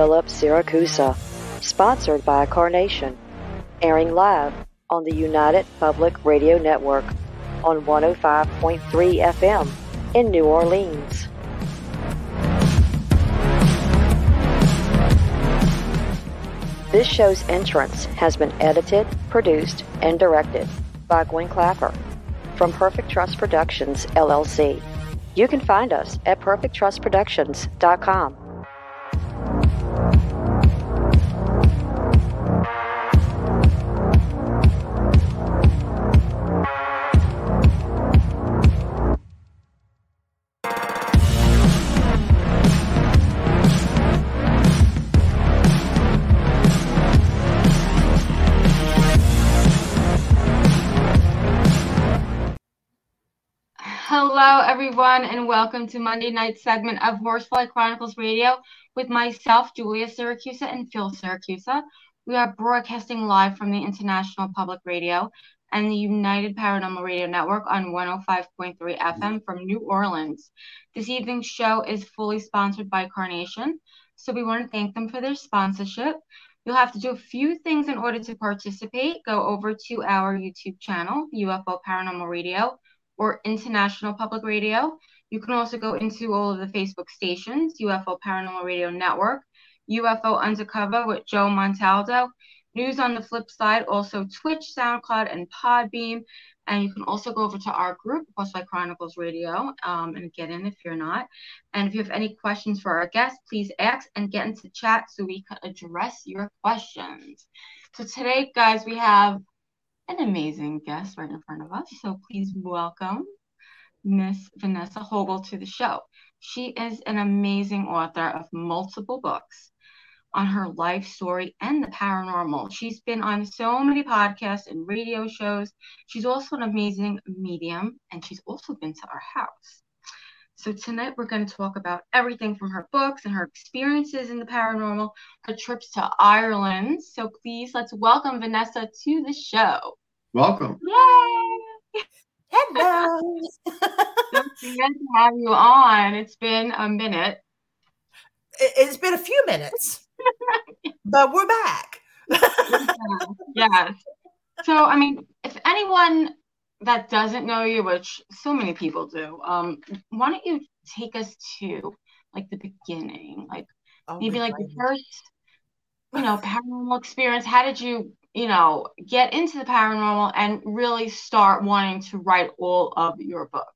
Philip Siracusa, sponsored by Carnation, airing live on the United Public Radio Network on 105.3 FM in New Orleans. This show's entrance has been edited, produced, and directed by Gwen Clapper from Perfect Trust Productions, LLC. You can find us at perfecttrustproductions.com. Hello, everyone, and welcome to Monday night segment of Horsefly Chronicles Radio with myself, Julia Siracusa, and Phil Siracusa. We are broadcasting live from the International Public Radio and the United Paranormal Radio Network on 105.3 FM from New Orleans. This evening's show is fully sponsored by Carnation, so we want to thank them for their sponsorship. You'll have to do a few things in order to participate. Go over to our YouTube channel, UFO Paranormal Radio or International Public Radio. You can also go into all of the Facebook stations UFO Paranormal Radio Network, UFO Undercover with Joe Montaldo, News on the Flip Side, also Twitch, SoundCloud, and Podbean. And you can also go over to our group, Horsefly Chronicles Radio, um, and get in if you're not. And if you have any questions for our guests, please ask and get into chat so we can address your questions. So today, guys, we have an amazing guest right in front of us. So please welcome Miss Vanessa Hogel to the show. She is an amazing author of multiple books on her life story and the paranormal. She's been on so many podcasts and radio shows. She's also an amazing medium, and she's also been to our house. So tonight we're going to talk about everything from her books and her experiences in the paranormal, her trips to Ireland. So please let's welcome Vanessa to the show. Welcome. Yay! Hello. glad to have you on. It's been a minute. It- It's been a few minutes, but we're back. yes. So, I mean, if anyone that doesn't know you, which so many people do, um, why don't you take us to like the beginning, like Oh, maybe like the first, you know, paranormal experience. How did you, you know, get into the paranormal and really start wanting to write all of your books,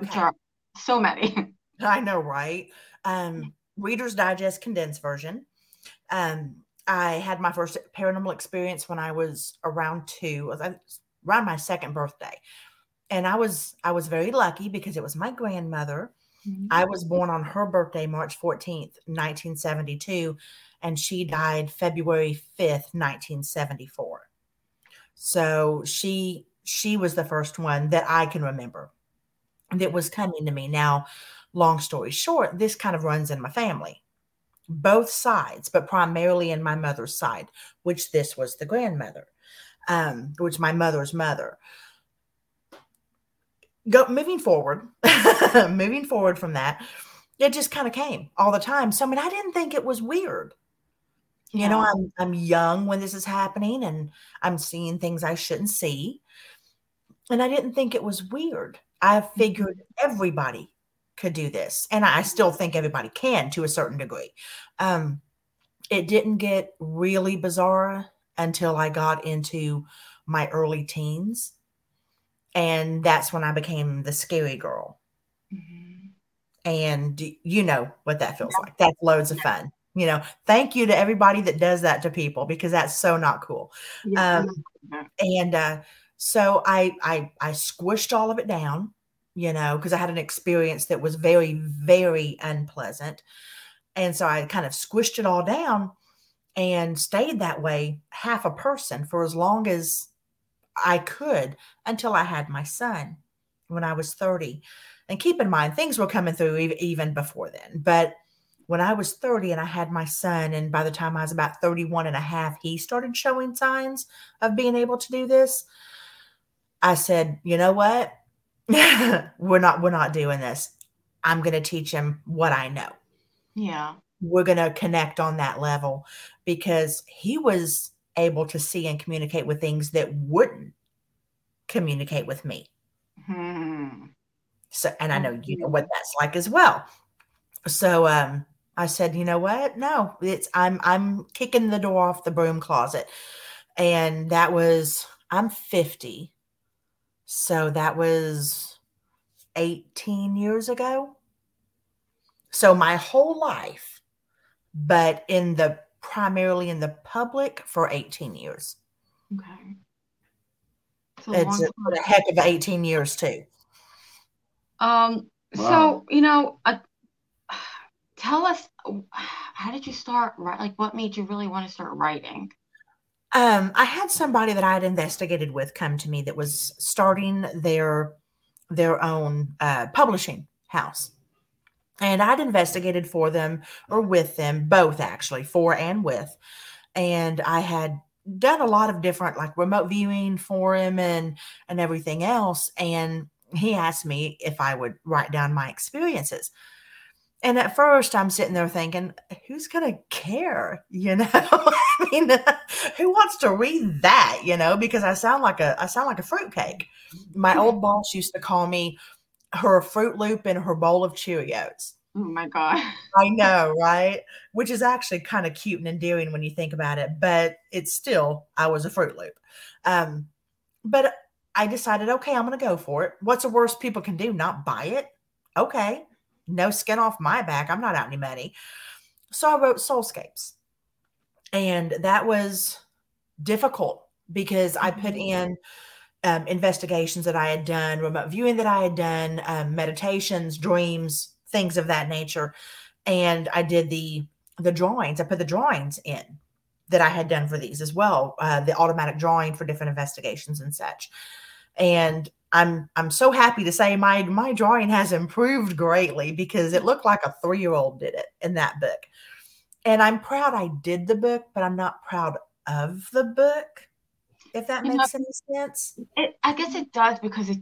which Okay. are so many? I know, right? Um, Reader's Digest condensed version. Um, I had my first paranormal experience when I was around two, around my second birthday, and I was I was very lucky because it was my grandmother. I was born on her birthday, March fourteenth, nineteen seventy two, and she died February fifth, nineteen seventy four. So she she was the first one that I can remember that was coming to me. Now, long story short, this kind of runs in my family, both sides, but primarily in my mother's side, which this was the grandmother, um, which my mother's mother. Go moving forward, moving forward from that, it just kind of came all the time. So I mean, I didn't think it was weird. You know, I'm I'm young when this is happening and I'm seeing things I shouldn't see. And I didn't think it was weird. I figured everybody could do this. And I still think everybody can to a certain degree. Um, it didn't get really bizarre until I got into my early teens. And that's when I became the scary girl. Mhm. And you know what that feels like. That's loads of fun. You know, thank you to everybody that does that to people because that's so not cool. Yeah. Um, and uh, so I, I I squished all of it down, you know, because I had an experience that was very very unpleasant, and so I kind of squished it all down and stayed that way, half a person for as long as I could until I had my son when I was thirty. And keep in mind, things were coming through ev- even before then, but when I was 30 and I had my son, and by the time I was about 31 and a half, he started showing signs of being able to do this. I said, you know what? we're not we're not doing this. I'm going to teach him what I know. Yeah. we're going to connect on that level because he was able to see and communicate with things that wouldn't communicate with me. Hmm. So, and I know you know what that's like as well. So, um, I said, you know what? No, it's I'm I'm kicking the door off the broom closet, and that was I'm 50, so that was 18 years ago. So my whole life, but in the primarily in the public for 18 years. Okay. It's a It's a, a heck of 18 years too. Um, Wow. so you know, uh, tell us how did you start wri- like what made you really want to start writing? Um, I had somebody that I had investigated with come to me that was starting their their own uh, publishing house, and I'd investigated for them or with them both actually for and with, and I had done a lot of different like remote viewing for him and and everything else, and he asked me if I would write down my experiences. And at first, I'm sitting there thinking, who's going to care? You know, I mean, who wants to read that? You know, because I sound like a I sound like a fruitcake. My hmm. old boss used to call me her Fruit Loop and her bowl of Cheerios. Oh my God. I know, right? Which is actually kind of cute and endearing when you think about it, but it's still I was a Fruit Loop. Um, but I decided, okay, I'm going to go for it. What's the worst people can do? Not buy it? Okay, no skin off my back. I'm not out any money. So I wrote Soulscapes, and that was difficult because I put Mhm. in um, investigations that I had done, remote viewing that I had done, um, meditations, dreams, things of that nature, and I did the the drawings. I put the drawings in that I had done for these as well, uh, the automatic drawing for different investigations and such. And I'm I'm so happy to say my my drawing has improved greatly because it looked like a three year old did it in that book. And I'm proud I did the book, but I'm not proud of the book. If that You know- makes any sense. It, I guess it does because it,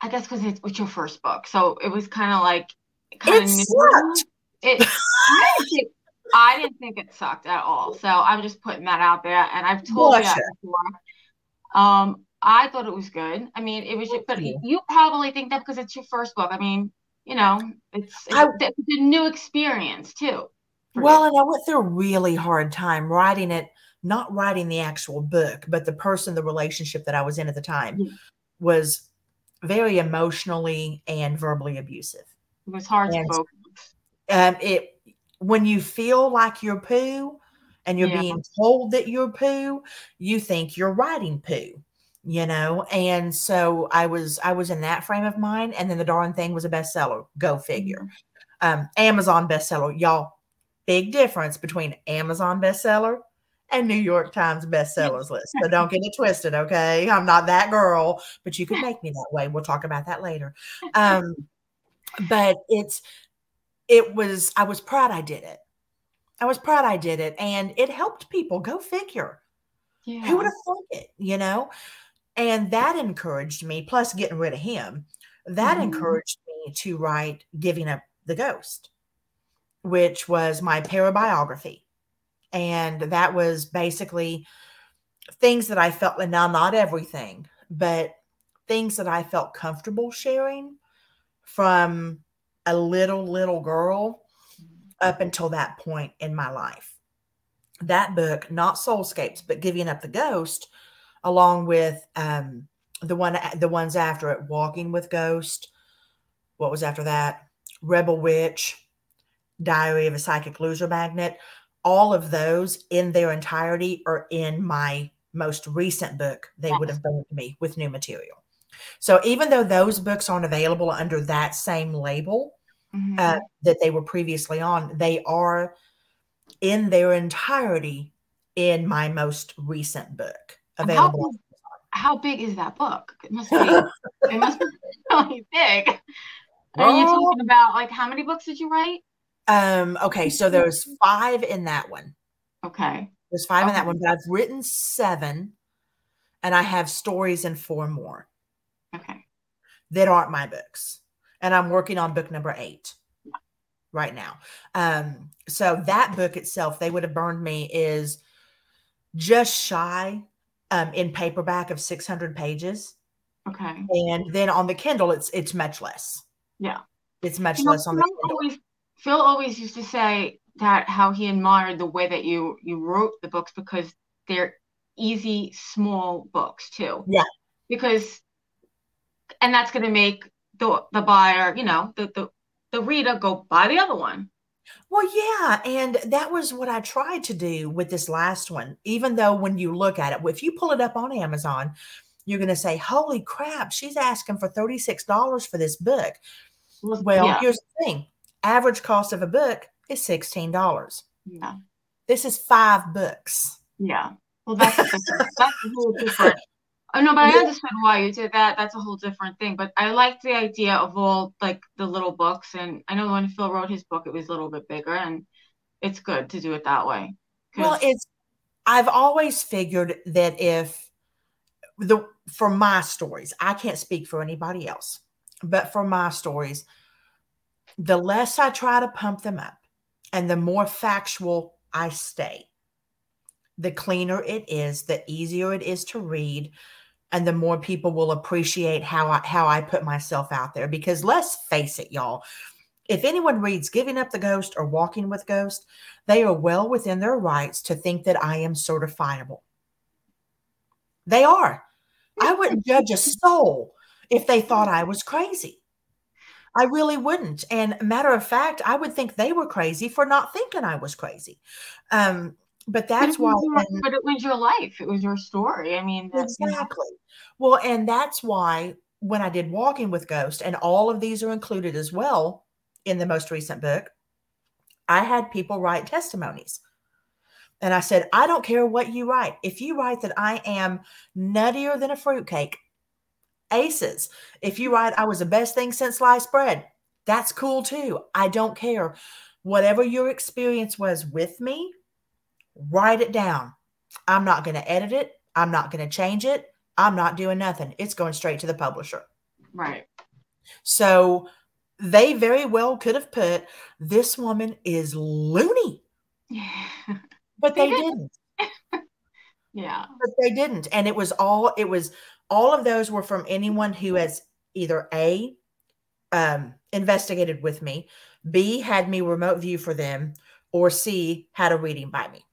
I guess because it was your first book, so it was kind of like kind of sucked. It, I didn't think, I didn't think it sucked at all. So I'm just putting that out there, and I've told you that before. Um, I thought it was good. I mean, it was, Thank but you. you probably think that because it's your first book. I mean, you know, it's it's, I- it's a new experience too. Well, you. and I went through a really hard time writing it, not writing the actual book, but the person, the relationship that I was in at the time Yeah. was very emotionally and verbally abusive. it was hard to and- focus. Um, it when you feel like you're poo and you're Yeah. being told that you're poo, you think you're writing poo, you know. And so I was I was in that frame of mind, and then the darn thing was a bestseller. Go figure. um, Amazon bestseller. Y'all, big difference between Amazon bestseller and New York Times bestsellers list. So don't get it twisted, okay? I'm not that girl, but you could make me that way. We'll talk about that later. Um, but it's it was I was proud I did it. I was proud I did it, and it helped people. Go figure. Yeah. Who would have thought it, you know? And that encouraged me, plus getting rid of him, that Mhm. encouraged me to write Giving Up the Ghost, which was my parabiography. And that was basically things that I felt, and now not everything, but things that I felt comfortable sharing from a little, little girl up until that point in my life. That book, not Soulscapes, but Giving Up the Ghost, along with um, the one, the ones after it, Walking with Ghost. What was after that? Rebel Witch, Diary of a Psychic Loser Magnet. All of those in their entirety are in my most recent book. They would have burned me with new material. So even though those books aren't available under that same label, Mhm. uh, that they were previously on, they are in their entirety in my most recent book And how available. how big is that book? It must be it must be really big. Are you talking about like how many books did you write? Um, okay, so there's five in that one. Okay. There's five in that one, but I've written seven, and I have stories in four more Okay. that aren't my books. And I'm working on book number eight. right now. Um, so that book itself, they would have burned me is just shy um, in paperback of 600 pages. Okay. And then on the Kindle, it's it's much less. Yeah. It's much You know, less on the always, Phil always used to say that how he admired the way that you you wrote the books because they're easy, small books too. Yeah. Because, and that's going to make the the buyer, you know, the the the reader go buy the other one. Well, yeah, and that was what I tried to do with this last one. Even though when you look at it, if you pull it up on Amazon, you're going to say, "Holy crap, she's asking for $36 for this book." Well, yeah, here's the thing. Average cost of a book is $16. yeah, This is 5 books. yeah. Well, that's different, that's a whole different. Oh no, but I understand why you did that. That's a whole different thing. But I like the idea of all like the little books, and I know when Phil wrote his book, it was a little bit bigger, and it's good to do it that way. Well, it's I've always figured that if the for my stories, I can't speak for anybody else, but for my stories, the less I try to pump them up and the more factual I stay, the cleaner it is, the easier it is to read, and the more people will appreciate how I how I put myself out there. Because let's face it, y'all, if anyone reads Giving Up the Ghost or Walking with Ghost, they are well within their rights to think that I am certifiable. They are. I wouldn't judge a soul if they thought I was crazy. I really wouldn't. And matter of fact, I would think they were crazy for not thinking I was crazy. Um, but that's why. when- but it was your life. It was your story. I mean, that's you know, Exactly. Well, and that's why when I did Walking with Ghost, and all of these are included as well in the most recent book, I had people write testimonies. And I said, I don't care what you write. If you write that I am nuttier than a fruitcake, aces. If you hmm. write I was the best thing since sliced bread, that's cool too. I don't care. Whatever your experience was with me, write it down. I'm not going to edit it. I'm not going to change it. I'm not doing nothing. It's going straight to the publisher. right. So they very well could have put this woman is loony, but They they didn't. yeah. But they didn't. And it was all it was all of those were from anyone who has either A um investigated with me, B had me remote view for them, or C had a reading by me.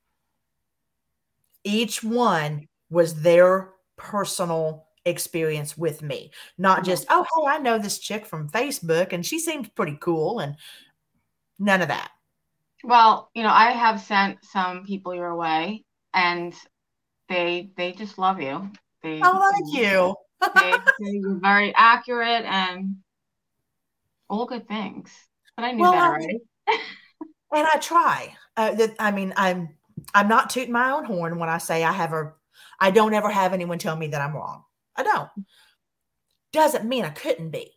Each one was their personal experience with me, not just, oh, hey, I know this chick from Facebook and she seemed pretty cool and none of that. Well, you know, I have sent some people your way, and they they just love you. They Oh, thank you. They you're very accurate and all good things. But I knew Well, that I- already. and I try. Uh, that I mean, I'm I'm not tooting my own horn when I say I have a. I don't ever have anyone tell me that I'm wrong. I don't. Doesn't mean I couldn't be.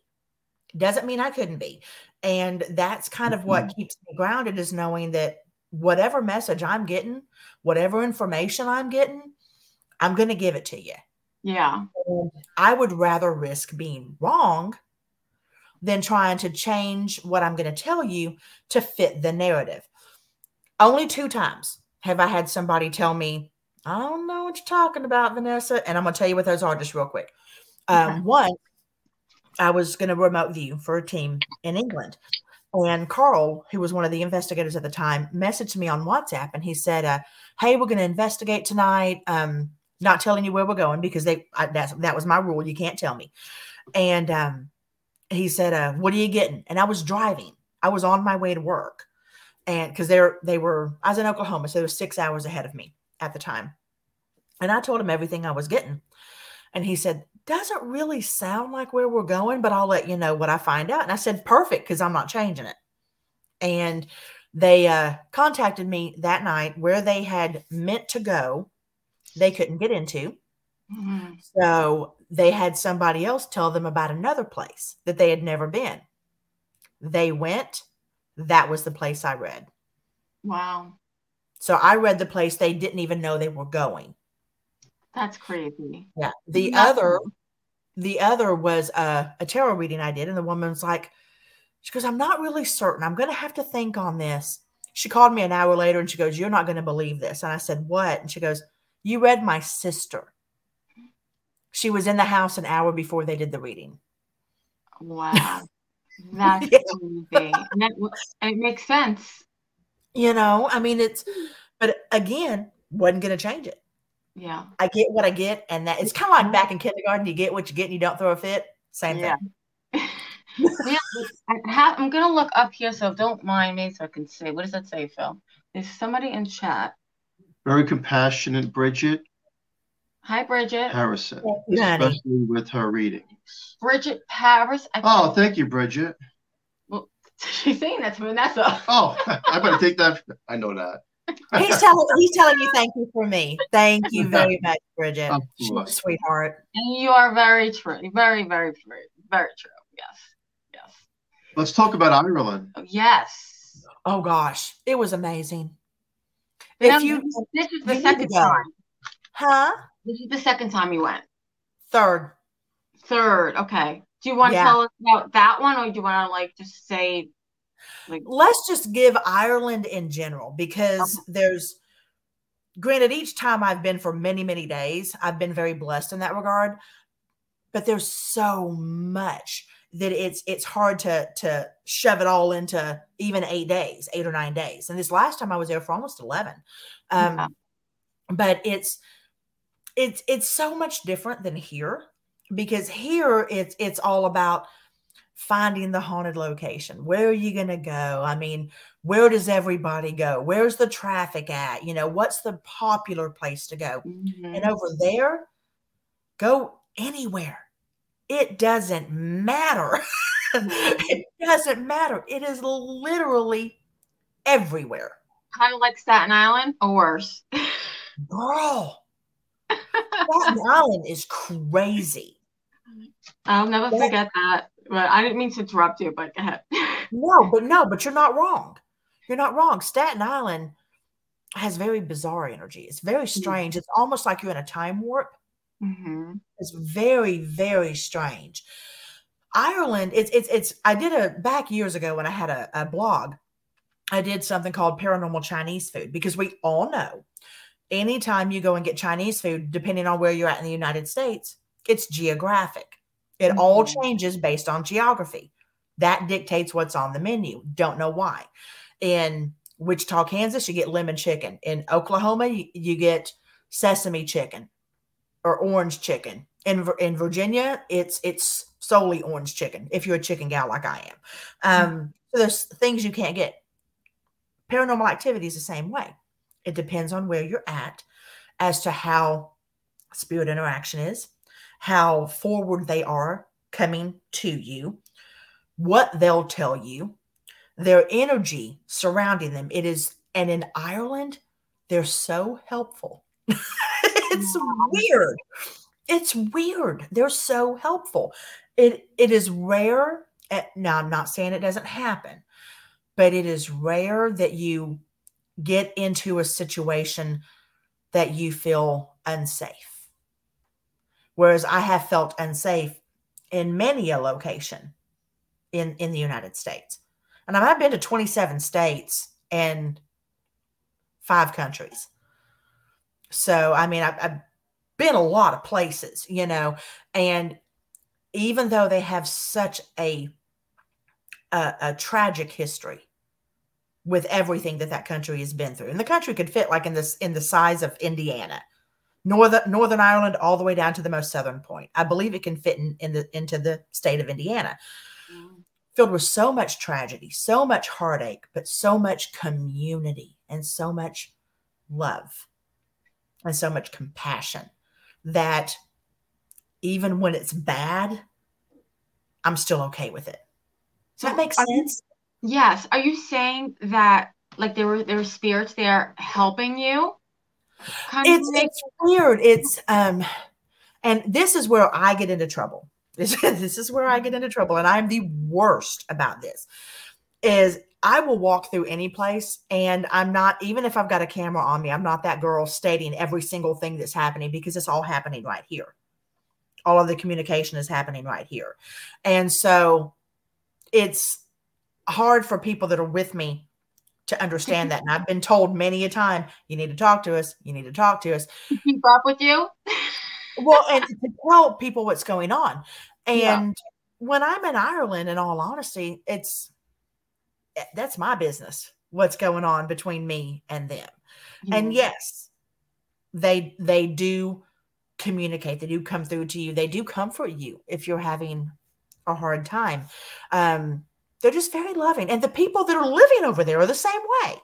Doesn't mean I couldn't be. And that's kind of what keeps me grounded is knowing that whatever message I'm getting, whatever information I'm getting, I'm going to give it to you. Yeah. And I would rather risk being wrong than trying to change what I'm going to tell you to fit the narrative. Only two times have I had somebody tell me, I don't know what you're talking about, Vanessa. And I'm going to tell you what those are just real quick. Um, Okay. One, I was going to remote view for a team in England. And Carl, who was one of the investigators at the time, messaged me on WhatsApp and he said, uh, Hey, we're going to investigate tonight. Um, not telling you where we're going because they I, that's that was my rule. You can't tell me. And um, he said, uh, "What are you getting?" And I was driving. I was on my way to work, and because they're they were I was in Oklahoma, so they were six hours ahead of me at the time. And I told him everything I was getting, and he said, "Doesn't really sound like where we're going, but I'll let you know what I find out." And I said, "Perfect," because I'm not changing it. And they uh, contacted me that night where they had meant to go they couldn't get into. Mhm. So they had somebody else tell them about another place that they had never been. They went. That was the place I read. Wow. So I read the place they didn't even know they were going. That's crazy. Yeah. The other, the other was a, a tarot reading I did, and the woman was like, She goes, I'm not really certain. I'm going to have to think on this. She called me an hour later and she goes, You're not going to believe this. And I said, What? And she goes, You read my sister. She was in the house an hour before they did the reading. Wow. That's yeah. amazing. And, that, and it makes sense. You know, I mean, it's, but again, wasn't going to change it. Yeah. I get what I get. And that it's kind of like back in kindergarten, you get what you get and you don't throw a fit. Same yeah. thing. yeah, have, I'm gonna look up here, so don't mind me, so I can see. What does that say, Phil? Is somebody in chat? Very compassionate, Bridget. Hi, Bridget. Harrison, especially with her readings. Bridget Paris. oh, thank you, Bridget. Well, she's saying that to Vanessa. Oh, I better take that. I know that. he's telling he's telling you thank you for me. Thank you very much, Bridget. Sweetheart. And you are very true. Very, very true. Very true. Yes. Yes. Let's talk about Ireland. Oh, yes. Oh gosh. It was amazing. If you this is the second time. Huh? This is the second time you went. Third. Third. Okay. Do you want to tell us about that one or do you want to like just say like let's just give Ireland in general because okay. there's granted each time I've been for many, many days, I've been very blessed in that regard. But there's so much that it's it's hard to to shove it all into even eight days, eight or nine days. And this last time I was there for almost eleven. Um, yeah. but it's it's it's so much different than here because here it's it's all about finding the haunted location. Where are you going to go? I mean, where does everybody go? Where's the traffic at? You know, what's the popular place to go? Mm-hmm. And over there, go anywhere. It doesn't matter. it doesn't matter. It is literally everywhere. Kind of like Staten Island or worse. Girl, Staten Island is crazy. I'll never that, forget that. But I didn't mean to interrupt you, but go ahead. no, but no, but you're not wrong. You're not wrong. Staten Island has very bizarre energy. It's very mm-hmm. strange. It's almost like you're in a time warp. Mm-hmm. It's very, very strange. Ireland, it's it's it's. I did a back years ago when I had a, a blog. I did something called paranormal Chinese food because we all know anytime you go and get Chinese food, depending on where you're at in the United States, it's geographic. It mm-hmm. all changes based on geography. That dictates what's on the menu. Don't know why. In Wichita, Kansas, you get lemon chicken. In Oklahoma, you, you get sesame chicken or orange chicken. In in Virginia, it's it's solely orange chicken. If you're a chicken gal like I am, um, mm-hmm. so there's things you can't get. Paranormal activity is the same way. It depends on where you're at as to how spirit interaction is, how forward they are coming to you, what they'll tell you, their energy surrounding them. It is, and in Ireland, they're so helpful. it's mm-hmm. weird. It's weird. They're so helpful. It it is rare. At, now I'm not saying it doesn't happen, but it is rare that you get into a situation that you feel unsafe. Whereas I have felt unsafe in many a location in, in the United States. And I've been to 27 states and five countries. So, I mean, I've, I've been a lot of places, you know, and even though they have such a, a, a tragic history, with everything that that country has been through. And the country could fit like in this in the size of Indiana, northern Northern Ireland, all the way down to the most southern point. I believe it can fit in, in the into the state of Indiana, mm. filled with so much tragedy, so much heartache, but so much community and so much love and so much compassion that even when it's bad, I'm still okay with it. Does that make sense? Yes. Are you saying that like there were there were spirits there helping you? It's it's weird. It's um and this is where I get into trouble. This, this is where I get into trouble. And I'm the worst about this. Is I will walk through any place and I'm not, even if I've got a camera on me, I'm not that girl stating every single thing that's happening because it's all happening right here. All of the communication is happening right here. And so it's hard for people that are with me to understand that. And I've been told many a time, you need to talk to us. You need to talk to us. Keep up with you. well, and to tell people what's going on. And yeah. when I'm in Ireland, in all honesty, it's that's my business. What's going on between me and them. Yeah. And yes, they they do communicate. They do come through to you. They do comfort you if you're having a hard time. Um, they're just very loving. And the people that are living over there are the same way.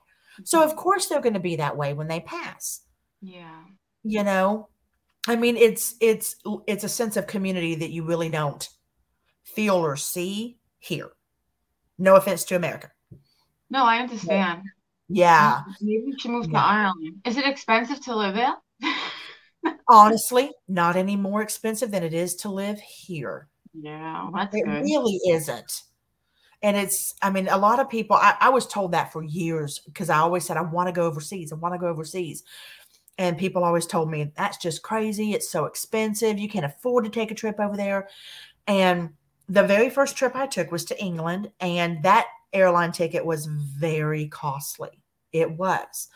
So of mm-hmm. course they're going to be that way when they pass. Yeah. You know, I mean it's it's it's a sense of community that you really don't feel or see here. No offense to America. No, I understand. Yeah. Maybe you should move yeah. to Ireland. Is it expensive to live there? Honestly, not any more expensive than it is to live here. Yeah, that's it good. really isn't. And it's, I mean, a lot of people, I, I was told that for years because I always said, I want to go overseas. I want to go overseas. And people always told me, that's just crazy. It's so expensive. You can't afford to take a trip over there. And the very first trip I took was to England, and that airline ticket was very costly. It was.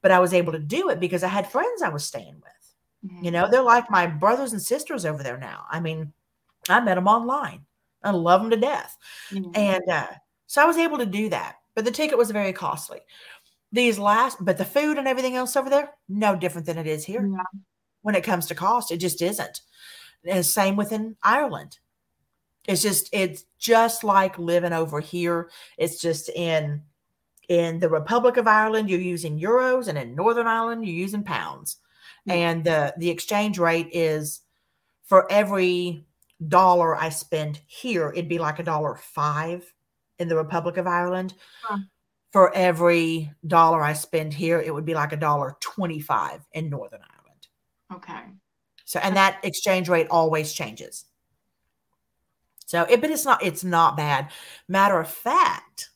But I was able to do it because I had friends I was staying with. Mm-hmm. You know, they're like my brothers and sisters over there now. I mean, I met them online. I love them to death. Mm-hmm. And uh, so I was able to do that. But the ticket was very costly. These last, but the food and everything else over there, no different than it is here. When it comes to cost, it just isn't. And same within Ireland. It's just it's just like living over here. It's just in in the Republic of Ireland, you're using euros, and in Northern Ireland, you're using pounds. Mm-hmm. And the the exchange rate is for every dollar I spend here, it'd be like a dollar five in the Republic of Ireland. Huh. For every dollar I spend here, it would be like a dollar 25 in Northern Ireland. Okay. So, and that exchange rate always changes. So, it, but it's not, it's not bad. Matter of fact,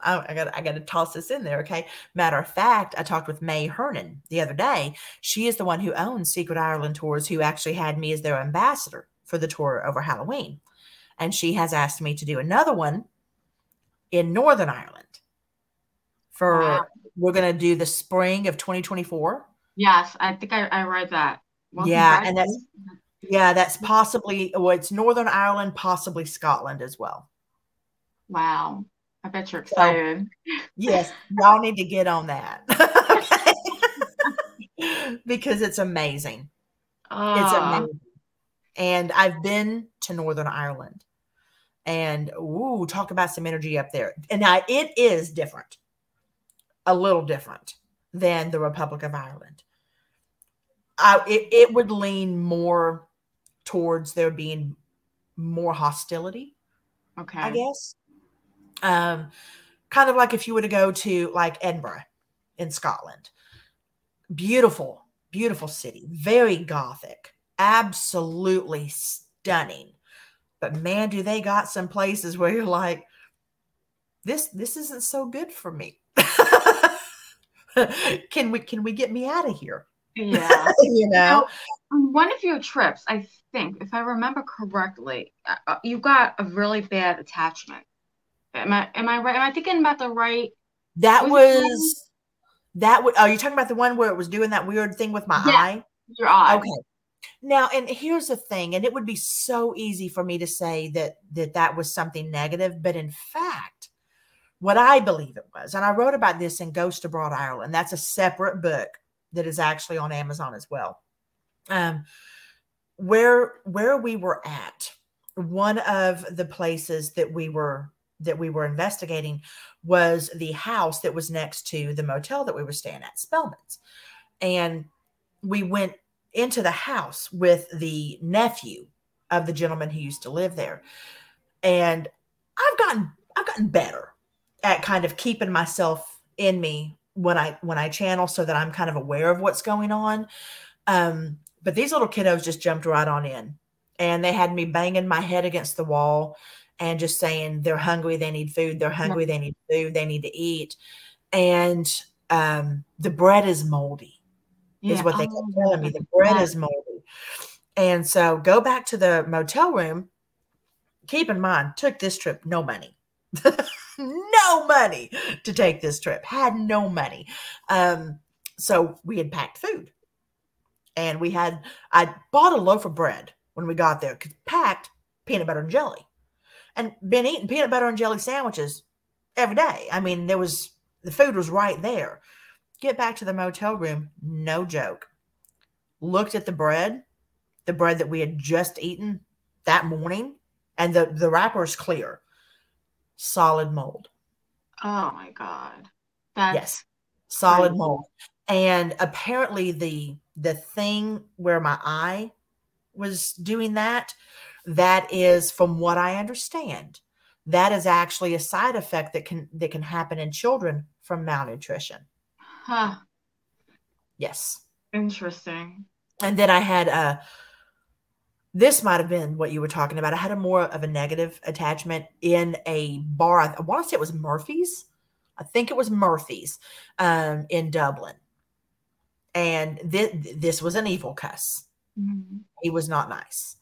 I, I got I got to toss this in there. Okay. Matter of fact, I talked with May Hernan the other day. She is the one who owns Secret Ireland Tours, who actually had me as their ambassador for the tour over Halloween. And she has asked me to do another one in Northern Ireland for wow. we're going to do the spring of 2024. Yes, I think I, I read that. Well, yeah, and that's yeah, that's mm-hmm. possibly well, it's Northern Ireland, possibly Scotland as well. Wow. I bet you're excited. So, yes, y'all need to get on that. because it's amazing. It's amazing. And I've been to Northern Ireland and ooh, talk about some energy up there. And now it is different, a little different than the Republic of Ireland. I, it, it would lean more towards there being more hostility. Okay. I guess. Um, kind of like if you were to go to like Edinburgh in Scotland. Beautiful, beautiful city, very gothic absolutely stunning. But man, do they got some places where you're like, this this isn't so good for me. can we can we get me out of here? Yeah, you know. one of your trips, I think, if I remember correctly, uh, uh, you got a really bad attachment. Am I am I right? Am I thinking about the right? That was, was that. W- are you talking about the one where it was doing that weird thing with my yeah, eye? Your eye. Okay. Now, and here's the thing, and it would be so easy for me to say that that that was something negative, but in fact, what I believe it was, and I wrote about this in Ghost Abroad Ireland. That's a separate book that is actually on Amazon as well. Um, where where we were at, one of the places that we were that we were investigating was the house that was next to the motel that we were staying at, Spellman's, and we went into the house with the nephew of the gentleman who used to live there. And I've gotten I've gotten better at kind of keeping myself in me when I when I channel so that I'm kind of aware of what's going on. Um, but these little kiddos just jumped right on in and they had me banging my head against the wall and just saying they're hungry, they need food, they're hungry, they need food, they need to eat. And um, the bread is moldy yeah. is what they kept oh, telling me. The bread is moldy. And so go back to the motel room. Keep in mind, took this trip, no money. No money to take this trip. Had no money. Um, so we had packed food. And we had I bought a loaf of bread when we got there, packed peanut butter and jelly. And been eating peanut butter and jelly sandwiches every day. I mean, there was the food was right there. Get back to the motel room, no joke. Looked at the bread, the bread that we had just eaten that morning, and the, the wrapper is clear. Solid mold. Oh my god. That's yes. Solid crazy. mold. And apparently the the thing where my eye was doing that, that is from what I understand, that is actually a side effect that can that can happen in children from malnutrition. Huh. Yes. Interesting. And then I had a this might have been what you were talking about. I had a more of a negative attachment in a bar. I, I want to say it was Murphy's. I think it was Murphy's um, in Dublin. And thi- this was an evil cuss. Mhm. He was not nice.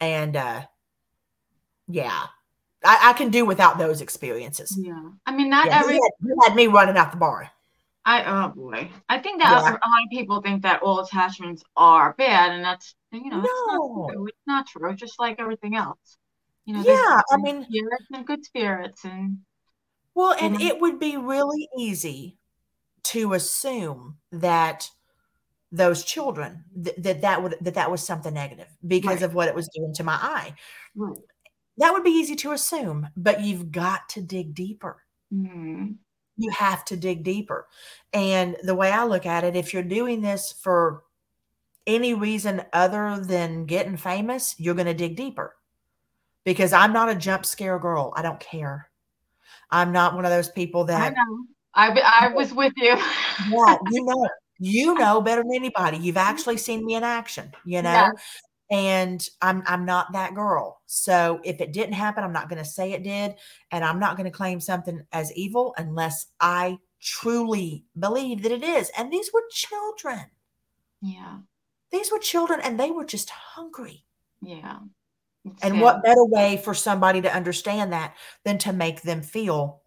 And uh, yeah, I, I can do without those experiences. Yeah. I mean, not Yeah, every. he, had, had me running out the bar. I oh boy. I think that Yeah. a lot of people think that all attachments are bad, and that's you know, it's No. not true. It's not true. Just like everything else. You know, Yeah, I mean- spirits and good spirits, and Well, and it would be really easy to assume that those children th- that that would that that was something negative because Right. of what it was doing to my eye. right. That would be easy to assume, but you've got to dig deeper. Mhm. You have to dig deeper. And the way I look at it, if you're doing this for any reason other than getting famous, you're going to dig deeper. Because I'm not a jump scare girl. I don't care. I'm not one of those people I that know. I I was with you. yeah, you know, you know better than anybody. You've mm-hmm. actually seen me in action, you know, Yes. and I'm I'm not that girl. So if it didn't happen, I'm not going to say it did, and I'm not going to claim something as evil unless I truly believe that it is. And these were children. Yeah. These were children, and they were just hungry. Yeah. And what better way for somebody to understand that than to make them feel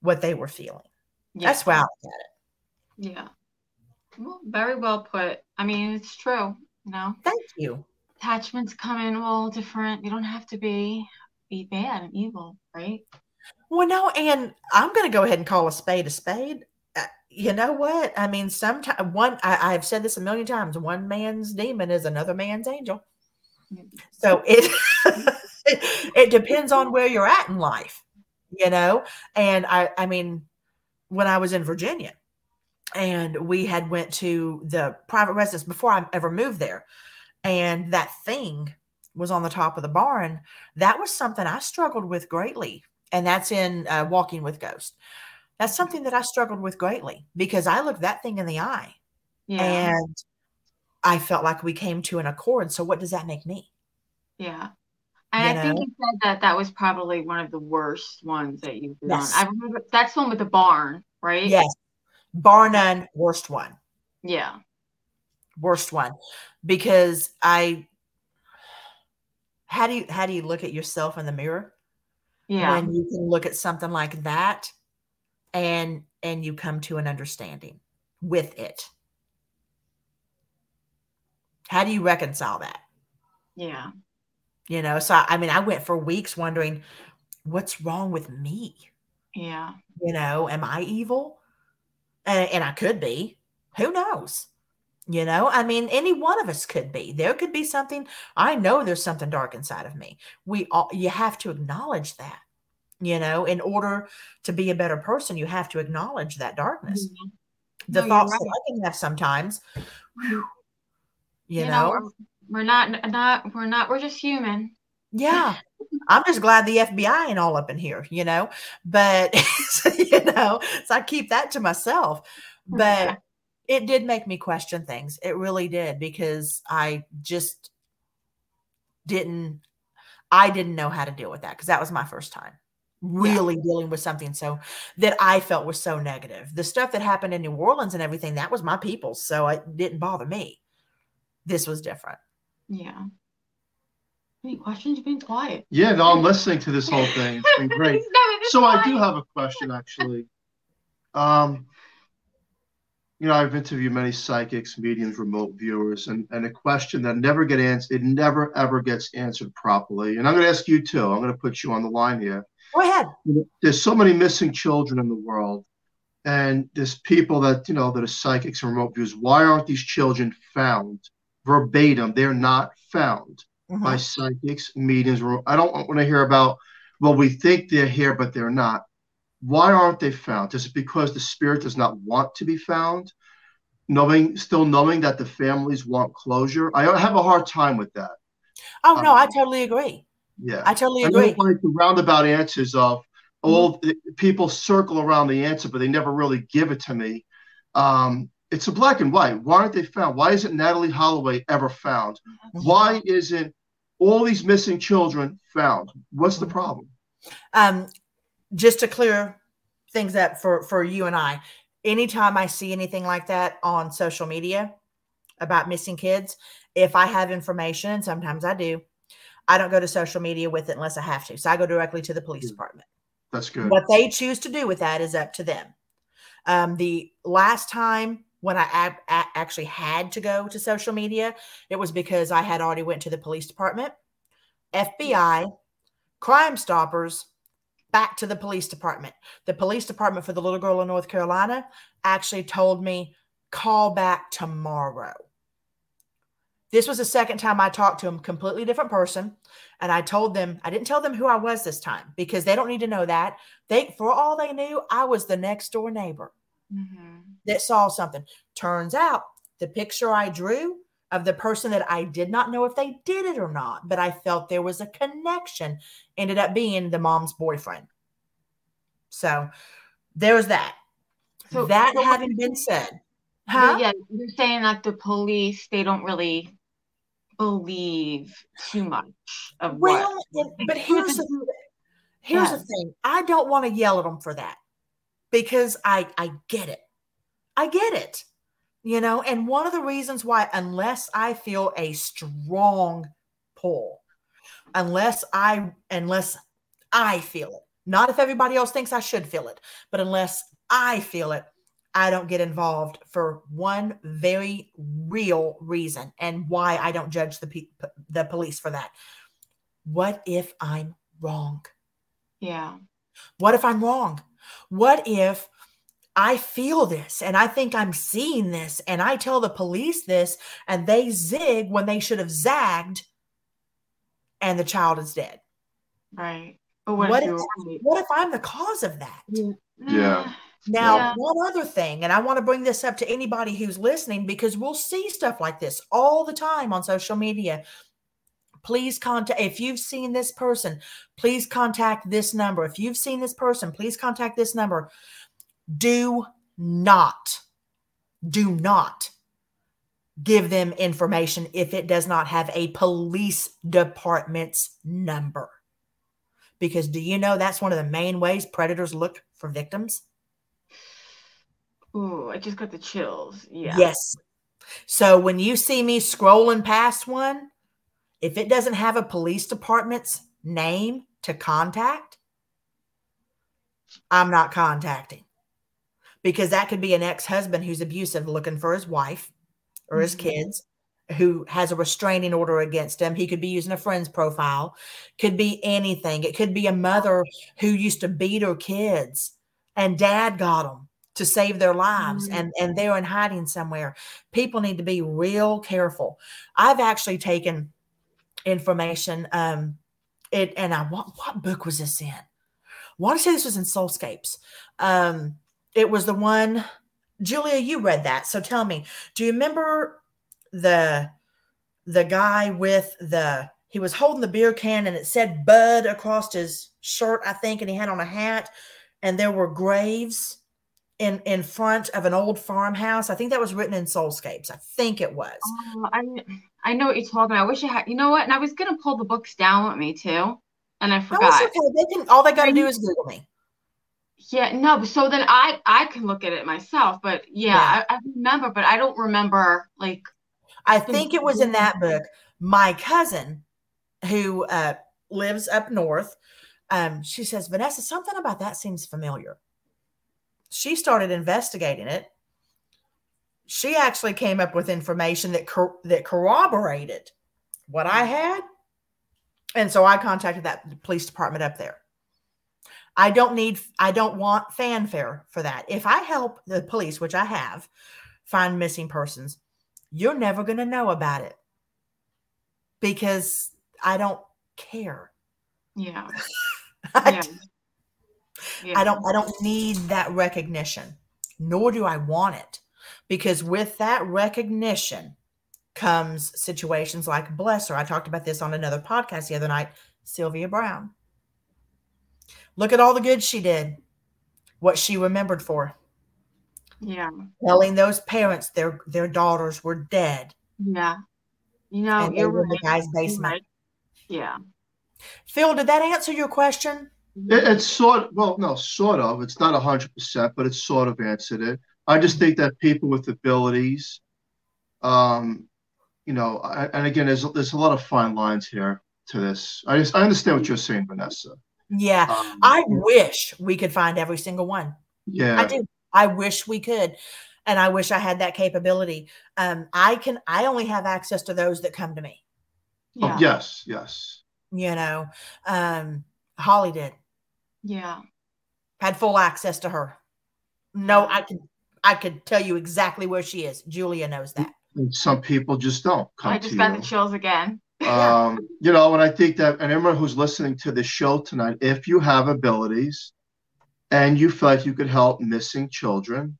what they were feeling? Yeah. That's why I look at it. Yeah. Well, very well put. I mean, it's true. You know, Thank you. attachments come in all different. You don't have to be be bad and evil, right? Well, no, and I'm going to go ahead and call a spade a spade. You know what? I mean, sometimes one, I, I've said this a million times one man's demon is another man's angel. So it, it depends on where you're at in life, you know? And I, I mean, when I was in Virginia and we had went to the private residence before I ever moved there, and that thing was on the top of the barn, that was something I struggled with greatly and that's in uh, Walking with Ghost. That's something that I struggled with greatly because I looked that thing in the eye Yeah. and I felt like we came to an accord. So, what does that make me? Yeah. And You I think you said that that was probably one of the worst ones that you've done. Yes. I remember that's the one with the barn, right? Yes, bar none, worst one, Yeah. worst one, because I. How do you how do you look at yourself in the mirror Yeah. when you can look at something like that, and and you come to an understanding with it? How do you reconcile that? Yeah. You know, so I, mean, I went for weeks wondering what's wrong with me. Yeah. You know, am I evil? And, and I could be. Who knows? You know, I mean, any one of us could be. There could be something. I know there's something dark inside of me. We all, you have to acknowledge that. You know, in order to be a better person, you have to acknowledge that darkness. Mhm. The No, thoughts right. that I can have sometimes. whew, You, You know, we're, we're not not we're not we're just human. Yeah. I'm just glad the FBI ain't all up in here, you know. But you know, so I keep that to myself. But it did make me question things. It really did because I just didn't I didn't know how to deal with that because that was my first time really dealing with something so that I felt was so negative. The stuff that happened in New Orleans and everything, that was my people, so it didn't bother me. This was different. Yeah. Any questions? You've been quiet. Yeah, no, I'm listening to this whole thing. It's been great. No, so I do have a question actually. Um, you know, I've interviewed many psychics, mediums, remote viewers, and, and a question that never get answered, it never ever gets answered properly. And I'm going to ask you too. I'm going to put you on the line here. Go ahead. There's so many missing children in the world, and there's people that you know that are psychics and remote views. Why aren't these children found verbatim? They're not found Mhm. by psychics, mediums. I don't want to hear about. Well, we think they're here, but they're not. Why aren't they found? Is it because the spirit does not want to be found? Knowing, still knowing that the families want closure. I have a hard time with that. Oh no, I Um, totally agree. Yeah. I totally I agree. don't like the roundabout answers of all the- people circle around the answer, but they never really give it to me. Um, it's a black and white. Why aren't they found? Why isn't Natalee Holloway ever found? Mhm. Why isn't all these missing children found? What's the Mhm. problem? um just to clear things up for for you and i anytime i see anything like that on social media about missing kids if i have information and sometimes i do i don't go to social media with it unless i have to so i go directly to the police department That's good. what they choose to do with that is up to them um, the last time when I a- actually had to go to social media, it was because I had already went to the police department, FBI, Crime Stoppers, back to the police department. The police department for the little girl in North Carolina actually told me call back tomorrow. This was the second time I talked to him, completely different person, and I told them I didn't tell them who I was this time because they don't need to know that. They, for all they knew, I was the next door neighbor Mhm. that saw something. Turns out the picture I drew of the person that I did not know if they did it or not, but I felt there was a connection, ended up being the mom's boyfriend. So there was that. So- that so having been said, huh? Yeah, you're saying that the police they don't really believe too much of Well, what. but here's the here's the thing. I don't want to yell at them for that because I I get it. I get it. You know, and one of the reasons why unless I feel a strong pull, unless I unless I feel it, not if everybody else thinks I should feel it, but unless I feel it, I don't get involved for one very real reason and why I don't judge the pe- the police for that. What if I'm wrong? Yeah. What if I'm wrong? What if I feel this and I think I'm seeing this and I tell the police this and they zig when they should have zagged and the child is dead? Right. But what, What if if- right? What if I'm the cause of that? Yeah. Now, Yeah. one other thing, and I want to bring this up to anybody who's listening because we'll see stuff like this all the time on social media. Please contact, if you've seen this person, please contact this number. If you've seen this person, please contact this number. Do not, do not give them information if it does not have a police department's number. Because do you know that's one of the main ways predators look for victims? Ooh, I just got the chills. Yeah. Yes. So when you see me scrolling past one, if it doesn't have a police department's name to contact, I'm not contacting because that could be an ex husband who's abusive looking for his wife or his Mhm. kids who has a restraining order against him. He could be using a friend's profile, could be anything. It could be a mother who used to beat her kids and dad got them to save their lives Mhm. and and they're in hiding somewhere. People need to be real careful. I've actually taken information um it and i what, what book was this in? I want to say this was in soulscapes. Um it was the one julia you read that so tell me do you remember the the guy with the he was holding the beer can and it said bud across his shirt i think and he had on a hat and there were graves in in front of an old farmhouse. I think that was written in Soulscapes. I think it was. Oh, I I know what you're talking about. I wish I had. You know what? And I was gonna pull the books down with me too, and I forgot. it's okay. They can all they got to do is Google me. Yeah, no. So then I I can look at it myself. But yeah, Yeah. I, I remember, but I don't remember like. I think it was in that book. My cousin, who uh, lives up north, Um, she says, Vanessa, something about that seems familiar. She started investigating it. She actually came up with information that cor- that corroborated what I had, and so I contacted that police department up there. I don't need, I don't want fanfare for that. If I help the police, which I have, find missing persons, you're never going to know about it because I don't care. Yeah. I, Yeah. Yeah. I don't I don't need that recognition, nor do I want it. Because with that recognition comes situations like bless her. I talked about this on another podcast the other night, Sylvia Browne. Look at all the good she did, what she remembered for. Yeah. Telling those parents their their daughters were dead. Yeah. You know, you're in the guy's basement. right. Yeah. Phil, did that answer your question? It, it's sort well, no, sort of. It's not hundred percent, but it's sort of answered it. I just think that people with abilities, um, you know, I, and again, there's there's a lot of fine lines here to this. I just I understand what you're saying, Vanessa. Yeah. Um, I wish we could find every single one. yeah, I do. I wish we could. And I wish I had that capability. Um, I can I only have access to those that come to me, Oh, Yeah. yes, yes. you know. Um, Holly did, Yeah. had full access to her. No, I could I could tell you exactly where she is. Julia knows that. And some people just don't come I to just you. got the chills again. um, you know, and I think that, and everyone who's listening to this show tonight, if you have abilities and you feel like you could help missing children,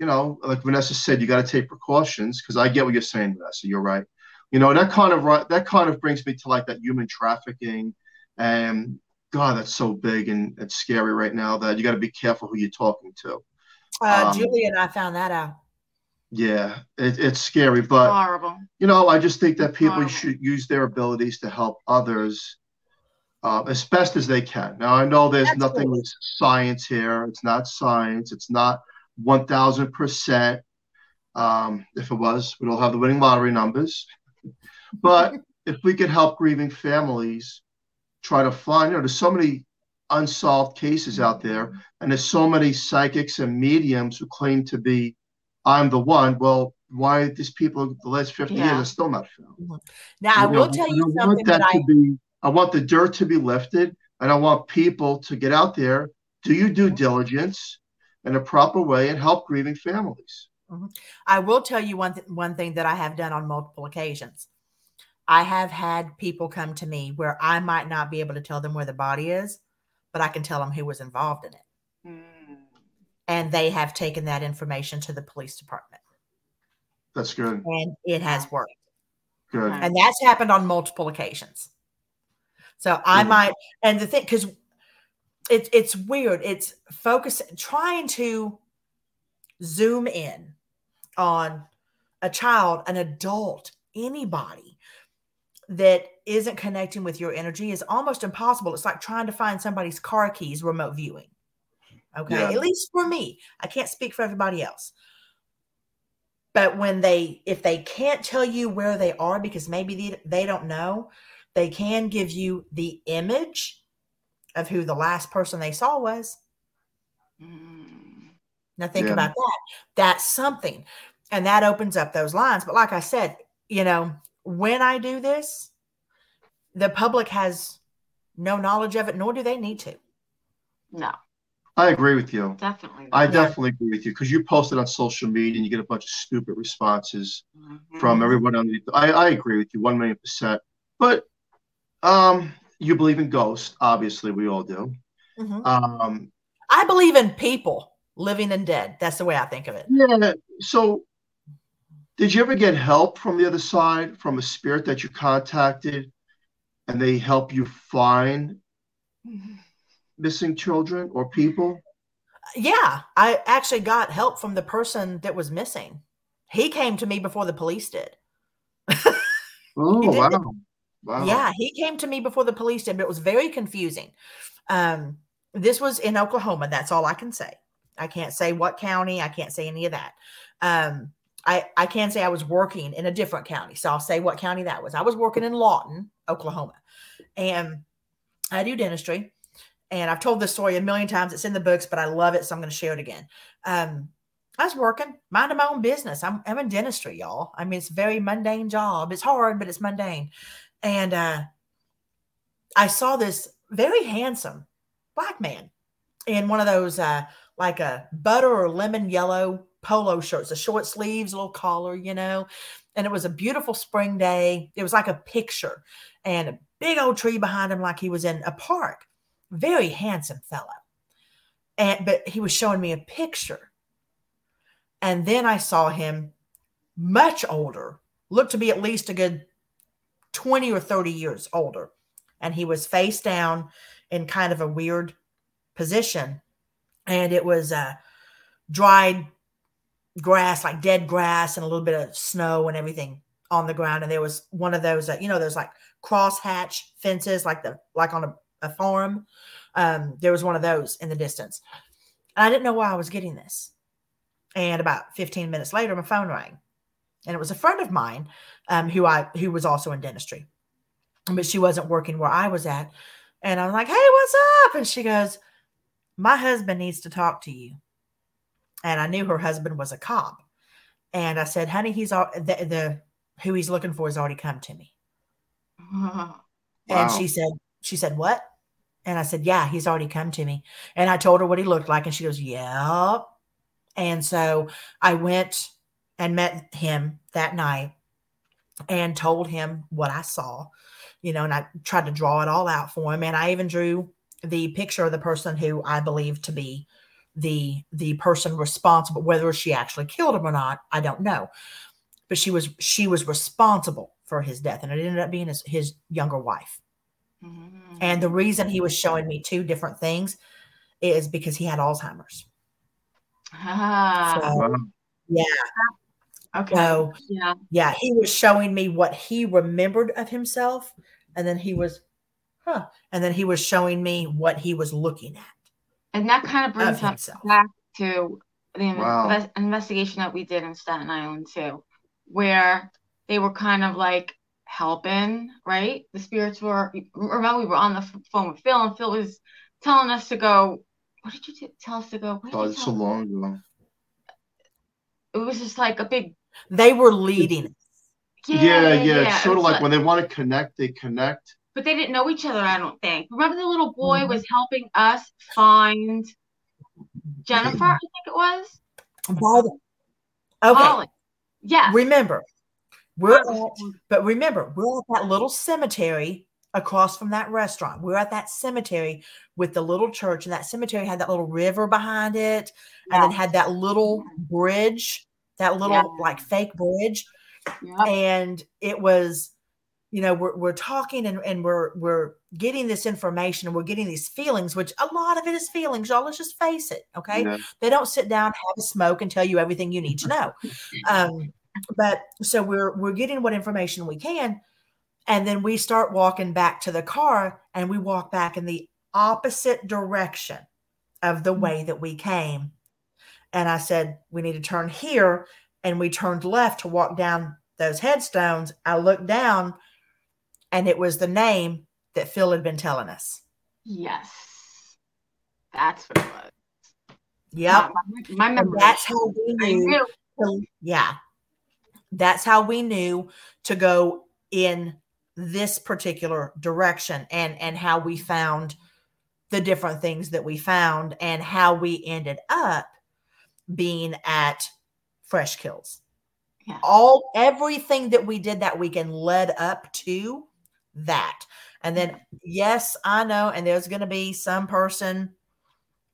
you know, like Vanessa said, you got to take precautions because I get what you're saying, Vanessa. You're right. You know, that kind of right, that kind of brings me to like that human trafficking, and God, that's so big and it's scary right now that you got to be careful who you're talking to. Uh, Um, Julia and I found that out. Yeah, it, it's scary, but Horrible. you know, I just think that people Horrible. should use their abilities to help others uh, as best as they can. Now, I know there's nothing with science here. It's not science. It's not 1000%. Um, if it was, we'd all have the winning lottery numbers. But if we could help grieving families try to find, you know, there's so many unsolved cases out mm-hmm. there, and there's so many psychics and mediums who claim to be, I'm the one. Well, why these people the last 50 years are still not found? Now I You know, will tell you I something that that I be. I want the dirt to be lifted, and I want people to get out there, do your due mm-hmm. diligence in a proper way, and help grieving families. Mm-hmm. I will tell you one th- one thing that I have done on multiple occasions. I have had people come to me where I might not be able to tell them where the body is, but I can tell them who was involved in it, Mm. and they have taken that information to the police department, That's good. and it has worked. Good. And that's happened on multiple occasions. So I Mhm. might, and the thing, because it's it's weird. It's focus trying to zoom in on a child, an adult, anybody that isn't connecting with your energy is almost impossible. It's like trying to find somebody's car keys remote viewing. Okay, Yeah. at least for me, I can't speak for everybody else but when they if they can't tell you where they are because maybe they, they don't know they can give you the image of who the last person they saw was Mm. now think Yeah. about that that's something and that opens up those lines but like i said you know when i do this the public has no knowledge of it nor do they need to No, I agree with you. definitely. I not. definitely agree with you because you post it on social media and you get a bunch of stupid responses Mhm. from everyone on the. I, I agree with you one million percent. But um, you believe in ghosts, obviously we all do. Mhm. Um, i believe in people living and dead that's the way i think of it Yeah. So, did you ever get help from the other side, from a spirit that you contacted, and they help you find Mhm. missing children or people? Yeah, I actually got help from the person that was missing. He came to me before the police did. Oh, You did it. wow. Wow. Yeah, he came to me before the police did, but it was very confusing. Um, this was in Oklahoma. That's all I can say. I can't say what county. I can't say any of that. Um, I I can say I was working in a different county, so I'll say what county that was. I was working in Lawton, Oklahoma, and I do dentistry, and I've told this story a million times. It's in the books, but I love it, so I'm going to share it again. Um, I was working, minding my own business. I'm, I'm in dentistry, y'all. I mean, it's a very mundane job. It's hard, but it's mundane. And uh, I saw this very handsome black man in one of those uh, like a butter or lemon yellow polo shirts, the short sleeves, a little collar, you know. And it was a beautiful spring day. It was like a picture and a big old tree behind him, like he was in a park. Very handsome fellow. And but he was showing me a picture. And then I saw him much older, looked to be at least a good 20 or 30 years older. And he was face down in kind of a weird position. And it was uh, dried grass, like dead grass, and a little bit of snow and everything on the ground. And there was one of those, uh, you know, those like crosshatch fences, like the like on a, a farm. Um, there was one of those in the distance. And I didn't know why I was getting this. And about 15 minutes later, my phone rang, and it was a friend of mine um, who I who was also in dentistry, but she wasn't working where I was at. And I'm like, "Hey, what's up?" And she goes, "My husband needs to talk to you." And I knew her husband was a cop, and I said, "Honey, he's all the, the who he's looking for has already come to me." Wow. And she said, "She said what?" And I said, "Yeah, he's already come to me." And I told her what he looked like, and she goes, "Yeah." And so I went and met him that night and told him what I saw, you know, and I tried to draw it all out for him. And I even drew the picture of the person who I believed to be the the person responsible, whether she actually killed him or not, I don't know. But she was she was responsible for his death, and it ended up being his, his younger wife. Mm-hmm. And the reason he was showing me two different things is because he had Alzheimer's. Ah, So, yeah. okay. So yeah. yeah, he was showing me what he remembered of himself, and then he was, huh, and then he was showing me what he was looking at And that kind of brings of us himself. back to the Wow. invest- investigation that we did in Staten Island too, where they were kind of like helping, right? The spirits were, remember, we were on the phone with Phil, and Phil was telling us to go. What did you t- tell us to go? What Oh, it's so long ago. It was just like a big, They were leading. Yeah, yeah. It's it sort of was like when they want to connect, they connect. But they didn't know each other, I don't think. Remember the little boy Mhm. was helping us find Jennifer, I think it was? By Okay. Yes. remember, we're at, but remember, we're at that little cemetery across from that restaurant. We're at that cemetery with the little church, and that cemetery had that little river behind it, and then had that little bridge, that little Yeah. like fake bridge. Yep. and it was you know we're, we're talking and, and we're we're getting this information and we're getting these feelings which a lot of it is feelings y'all. Let's just face it okay? They don't sit down have a smoke and tell you everything you need to know. Um, but so we're we're getting what information we can and then we start walking back to the car and we walk back in the opposite direction of the way that we came. And i said we need to turn here and we turned left to walk down those headstones. I looked down and it was the name that phil had been telling us Yes. That's what it was. yep My, my memory. that's how we knew to- yeah that's how we knew to go in this particular direction and and how we found the different things that we found and how we ended up being at fresh kills Yeah. all everything that we did that weekend led up to that and then yes i know and there's going to be some person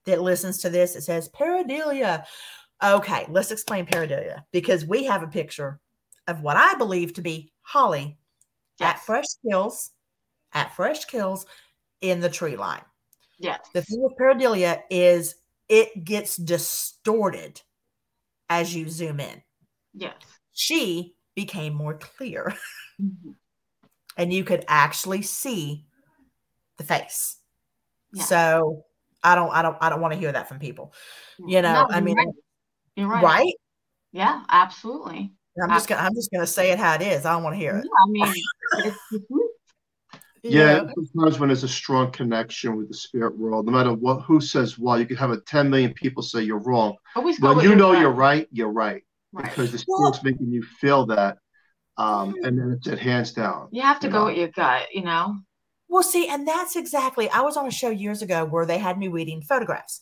that listens to this that says Pareidolia. okay let's explain Pareidolia because we have a picture of what i believe to be holly at fresh kills at fresh kills in the tree line Yes. the thing with pareidolia is it gets distorted as you zoom in Yes. she became more clear Mhm. And you could actually see the face Yeah. so i don't i don't i don't want to hear that from people mm. you know No, i mean right. You're right. right Yeah, absolutely. i'm just gonna i'm just gonna say it how it is i don't want to hear Yeah, it I mean, it's the truth. yeah, know? sometimes when there's a strong connection with the spirit world, no matter what who says what, you could have a 10 million people say you're wrong. Always when you know you're right, you're right. right. Because the spirit's well, making you feel that. Um, mm-hmm. and then it's it hands down. You have to you go know? with your gut, you know. Well, see, and that's exactly I was on a show years ago where they had me reading photographs.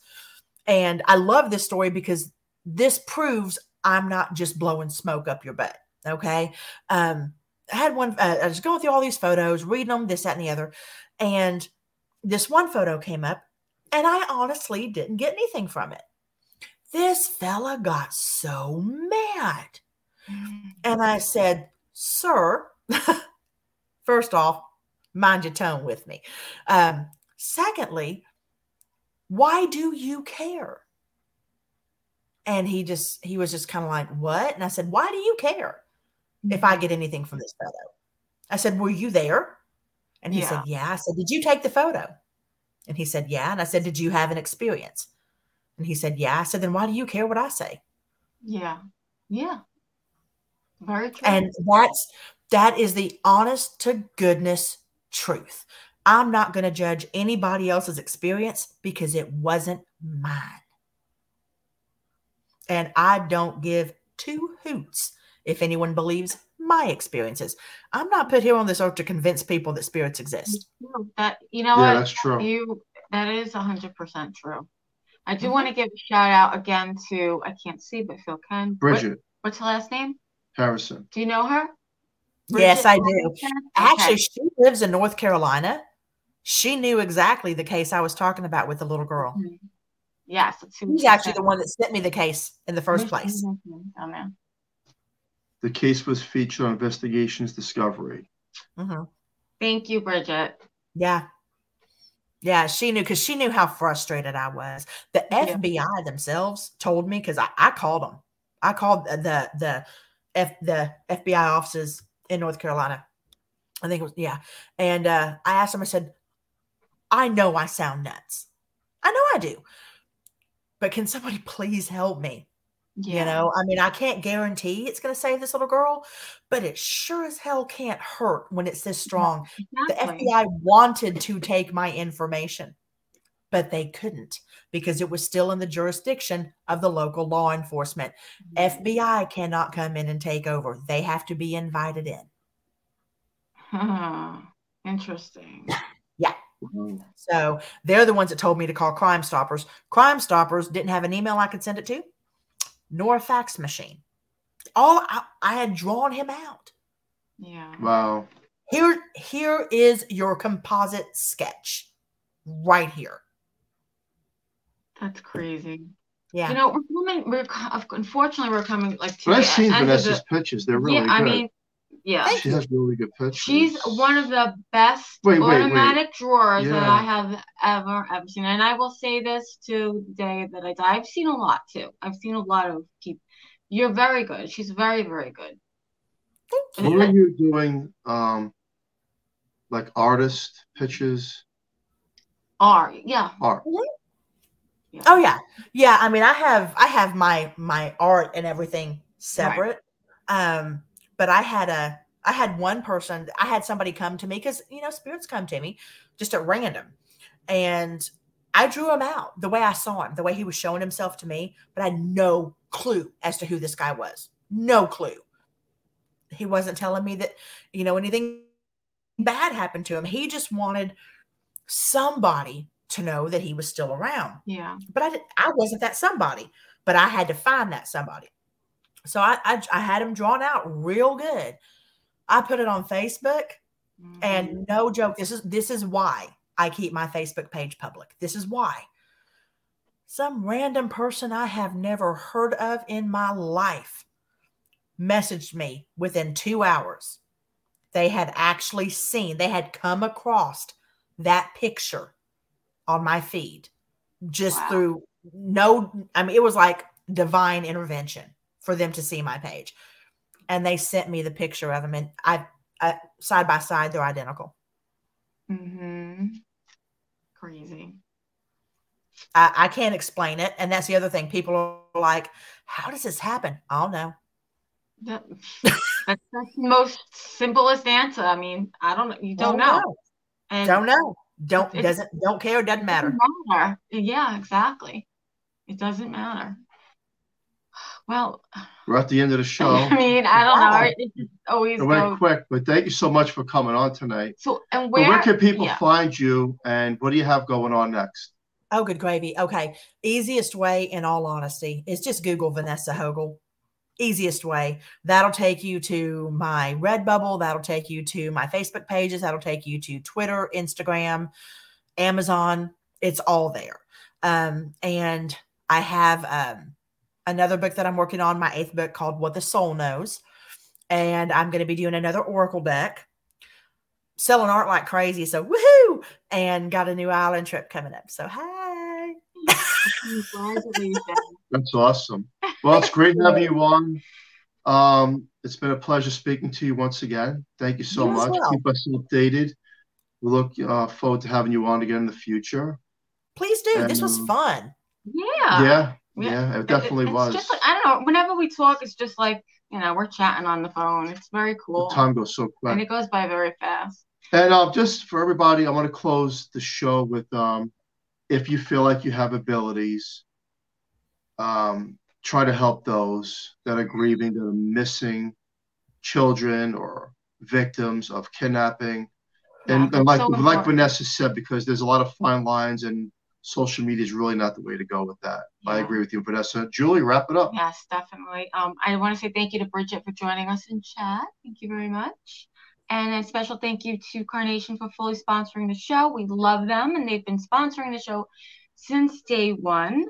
And I love this story because this proves I'm not just blowing smoke up your butt. Okay. Um, I had one, uh, I was going through all these photos, reading them, this, that, and the other. And this one photo came up, and I honestly didn't get anything from it. This fella got so mad. And I said, Sir, first off, mind your tone with me. Um, secondly, why do you care? And he just, he was just kind of like, What? And I said, Why do you care? if I get anything from this photo. I said, Were you there? And he yeah. said, Yeah. I said, Did you take the photo? And he said, Yeah. And I said, Did you have an experience? And he said, Yeah. I said, Then why do you care what I say? Yeah. Yeah. Very true. And that's that is the honest to goodness truth. I'm not going to judge anybody else's experience because it wasn't mine. And I don't give two hoots if anyone believes my experiences. I'm not put here on this earth to convince people that spirits exist. That you know yeah, what? That's true. You that is hundred percent true. I do mm-hmm. want to give a shout out again to I can't see, but Phil can. Bridget. What, what's her last name? Harrison. Do you know her? Bridget yes, I do. Okay. Actually, she lives in North Carolina. She knew exactly the case I was talking about with the little girl. Mm-hmm. Yes, she's actually the one that sent me the case in the 1st place. Oh man. The case was featured on Investigations Discovery. Mm-hmm. Thank you, Bridget. Yeah. Yeah, she knew because she knew how frustrated I was. The yeah. FBI themselves told me because I, I called them. I called the the F, the FBI offices in North Carolina. I think it was yeah, and uh, I asked them. I said, "I know I sound nuts. I know I do, but can somebody please help me? Yeah. You know, I mean, I can't guarantee it's going to save this little girl, but it sure as hell can't hurt when it's this strong. Exactly. The FBI wanted to take my information, but they couldn't because it was still in the jurisdiction of the local law enforcement. Mm-hmm. FBI cannot come in and take over, they have to be invited in. Huh. Interesting. yeah. So they're the ones that told me to call Crime Stoppers. Crime Stoppers didn't have an email I could send it to nor a fax machine. All I, I had drawn him out. Yeah. Wow. Here, here is your composite sketch, right here. That's crazy. Yeah. You know, we're coming. We're unfortunately we're coming like. To but I've seen Vanessa's the, pictures. They're really yeah, good. I mean, yeah. She has really good pictures. She's one of the best wait, automatic wait. drawers yeah. that I have ever, ever seen. And I will say this to the day that I die. I've seen a lot too. I've seen a lot of people. You're very good. She's very, very good. Thank you. What are you doing? Um, like artist pitches? Art, yeah. Art. Oh yeah, yeah. I mean, I have I have my my art and everything separate. Right. Um, but I had a I had one person, I had somebody come to me because you know, spirits come to me just at random. And I drew him out the way I saw him, the way he was showing himself to me, but I had no clue as to who this guy was. No clue. He wasn't telling me that, you know, anything bad happened to him. He just wanted somebody to know that he was still around. Yeah. But I I wasn't that somebody, but I had to find that somebody. So I, I, I had him drawn out real good. I put it on Facebook, mm-hmm. and no joke, this is this is why I keep my Facebook page public. This is why. Some random person I have never heard of in my life messaged me within two hours. They had actually seen, they had come across that picture on my feed just wow. through no, I mean, it was like divine intervention for them to see my page. And they sent me the picture of them, and I, I side by side, they're identical. Mm-hmm. Crazy. I, I can't explain it, and that's the other thing. People are like, "How does this happen?" I don't know. That, that's, the most simplest answer. I mean, I don't. Know. You don't, don't know. know. And Don't know. Don't It- doesn't don't care. Doesn't matter. doesn't matter. Yeah, exactly. It doesn't matter. Well, We're at the end of the show. I mean, I don't know. Wow. It just always It went goes. quick, but thank you so much for coming on tonight. So, and where, where can people yeah. find you and what do you have going on next? Oh, good gravy. Okay. Easiest way, in all honesty, is just Google Vanessa Hogel. Easiest way. That'll take you to my Redbubble. That'll take you to my Facebook pages. That'll take you to Twitter, Instagram, Amazon. It's all there. Um, and I have um, another book that I'm working on, my eighth book called What the Soul Knows. And I'm going to be doing another Oracle deck, selling art like crazy. So, woohoo! And got a new island trip coming up. So, hey. Congratulations. That's awesome. Well, it's great having you on. Um, it's been a pleasure speaking to you once again. Thank you so You much. well. Keep us updated. We look uh, forward to having you on again in the future. Please do. this was fun. Yeah. yeah, Yeah. yeah, it It- definitely it's was. Just like, I don't know. Whenever we talk, it's just like you know we're chatting on the phone. It's very cool, The time goes so quick. and it goes by very fast. And uh, just for everybody, I want to close the show with um, if you feel like you have abilities, um, try to help those that are grieving, that are missing children or victims of kidnapping. And, Yeah, and like so like. Vanessa said, because there's a lot of fine lines and social media is really not the way to go with that. I agree with you, Vanessa. Julie, wrap it up. Yes, definitely. Um, I want to say thank you to Bridget for joining us in chat. Thank you very much. And a special thank you to Carnation for fully sponsoring the show. We love them, and they've been sponsoring the show since day one.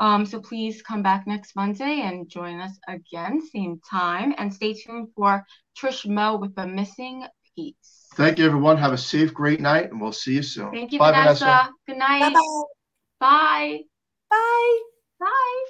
Um, so please come back next Monday and join us again, same time, and stay tuned for Trish Mo with the missing piece. Thank you, everyone. Have a safe, great night, and we'll see you soon. Thank you, Bye, Vanessa. Good night. Bye-bye. Bye. Bye. Bye.